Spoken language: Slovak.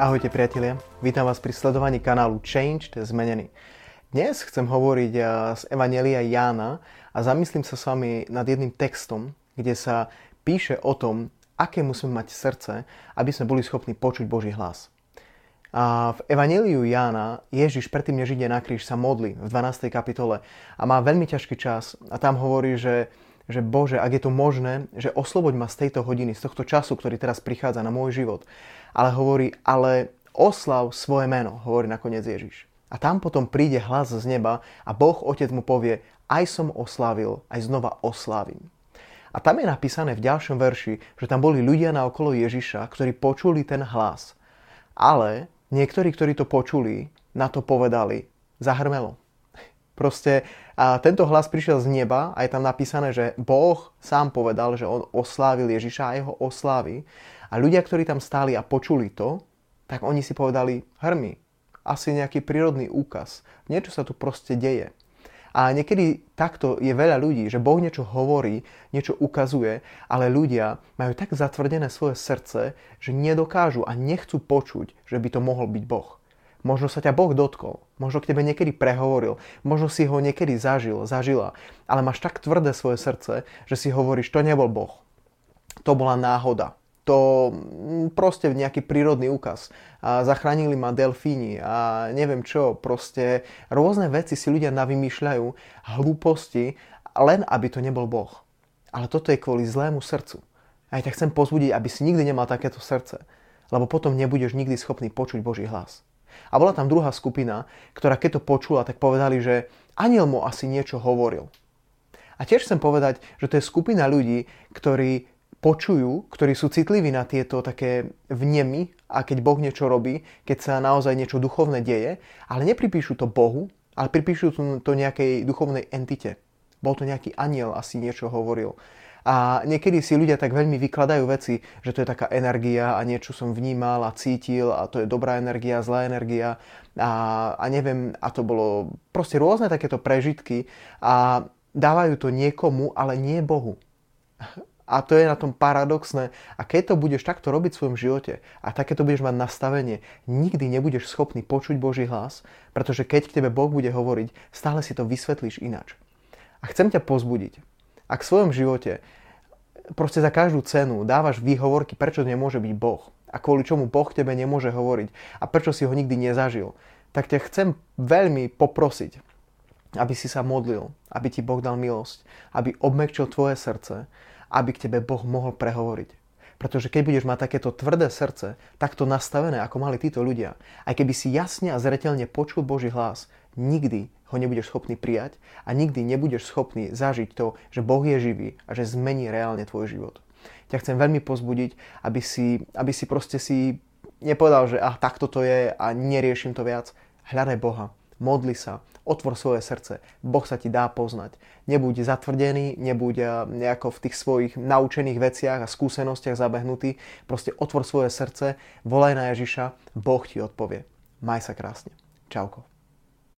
Ahojte priatelia, vítam vás pri sledovaní kanálu Changed, zmenený. Dnes chcem hovoriť eh, z Evangelia Jána a zamyslím sa s vami nad jedným textom, kde sa píše o tom, aké musíme mať srdce, aby sme boli schopní počuť Boží hlas. A v Evangeliu Jána Ježiš predtým, než ide na kríž, sa modlí v 12. kapitole a má veľmi ťažký čas a tam hovorí, že že Bože, ak je to možné, že osloboď ma z tejto hodiny, z tohto času, ktorý teraz prichádza na môj život. Ale hovorí, ale oslav svoje meno, hovorí nakoniec Ježiš. A tam potom príde hlas z neba a Boh Otec mu povie, aj som oslávil, aj znova oslávim. A tam je napísané v ďalšom verši, že tam boli ľudia na okolo Ježiša, ktorí počuli ten hlas. Ale niektorí, ktorí to počuli, na to povedali, zahrmelo. Proste a tento hlas prišiel z neba a je tam napísané, že Boh sám povedal, že on oslávil Ježiša a jeho oslávy. A ľudia, ktorí tam stáli a počuli to, tak oni si povedali, hrmi, asi nejaký prírodný úkaz. Niečo sa tu proste deje. A niekedy takto je veľa ľudí, že Boh niečo hovorí, niečo ukazuje, ale ľudia majú tak zatvrdené svoje srdce, že nedokážu a nechcú počuť, že by to mohol byť Boh. Možno sa ťa Boh dotkol, možno k tebe niekedy prehovoril, možno si ho niekedy zažil, zažila, ale máš tak tvrdé svoje srdce, že si hovoríš, to nebol Boh. To bola náhoda. To mm, proste nejaký prírodný úkaz. A zachránili ma delfíni a neviem čo, proste rôzne veci si ľudia navymýšľajú, hlúposti, len aby to nebol Boh. Ale toto je kvôli zlému srdcu. A ja ťa chcem pozbudiť, aby si nikdy nemal takéto srdce, lebo potom nebudeš nikdy schopný počuť Boží hlas. A bola tam druhá skupina, ktorá keď to počula, tak povedali, že aniel mu asi niečo hovoril. A tiež chcem povedať, že to je skupina ľudí, ktorí počujú, ktorí sú citliví na tieto také vnemy a keď Boh niečo robí, keď sa naozaj niečo duchovné deje, ale nepripíšu to Bohu, ale pripíšu to nejakej duchovnej entite. Bol to nejaký aniel, asi niečo hovoril. A niekedy si ľudia tak veľmi vykladajú veci, že to je taká energia a niečo som vnímal a cítil a to je dobrá energia, zlá energia a, a neviem, a to bolo proste rôzne takéto prežitky a dávajú to niekomu, ale nie Bohu. A to je na tom paradoxné. A keď to budeš takto robiť v svojom živote a takéto budeš mať nastavenie, nikdy nebudeš schopný počuť Boží hlas, pretože keď k tebe Boh bude hovoriť, stále si to vysvetlíš inač. A chcem ťa pozbudiť. Ak v svojom živote proste za každú cenu dávaš výhovorky, prečo nemôže byť Boh a kvôli čomu Boh tebe nemôže hovoriť a prečo si ho nikdy nezažil, tak ťa chcem veľmi poprosiť, aby si sa modlil, aby ti Boh dal milosť, aby obmekčil tvoje srdce, aby k tebe Boh mohol prehovoriť. Pretože keď budeš mať takéto tvrdé srdce, takto nastavené, ako mali títo ľudia, aj keby si jasne a zretelne počul Boží hlas, nikdy ho nebudeš schopný prijať a nikdy nebudeš schopný zažiť to, že Boh je živý a že zmení reálne tvoj život. Ťa chcem veľmi pozbudiť, aby si, aby si proste si nepovedal, že ah, takto to je a neriešim to viac. Hľadaj Boha, modli sa, otvor svoje srdce. Boh sa ti dá poznať. Nebuď zatvrdený, nebuď eh, nejako v tých svojich naučených veciach a skúsenostiach zabehnutý. Proste otvor svoje srdce, volaj na Ježiša, Boh ti odpovie. Maj sa krásne. Čauko.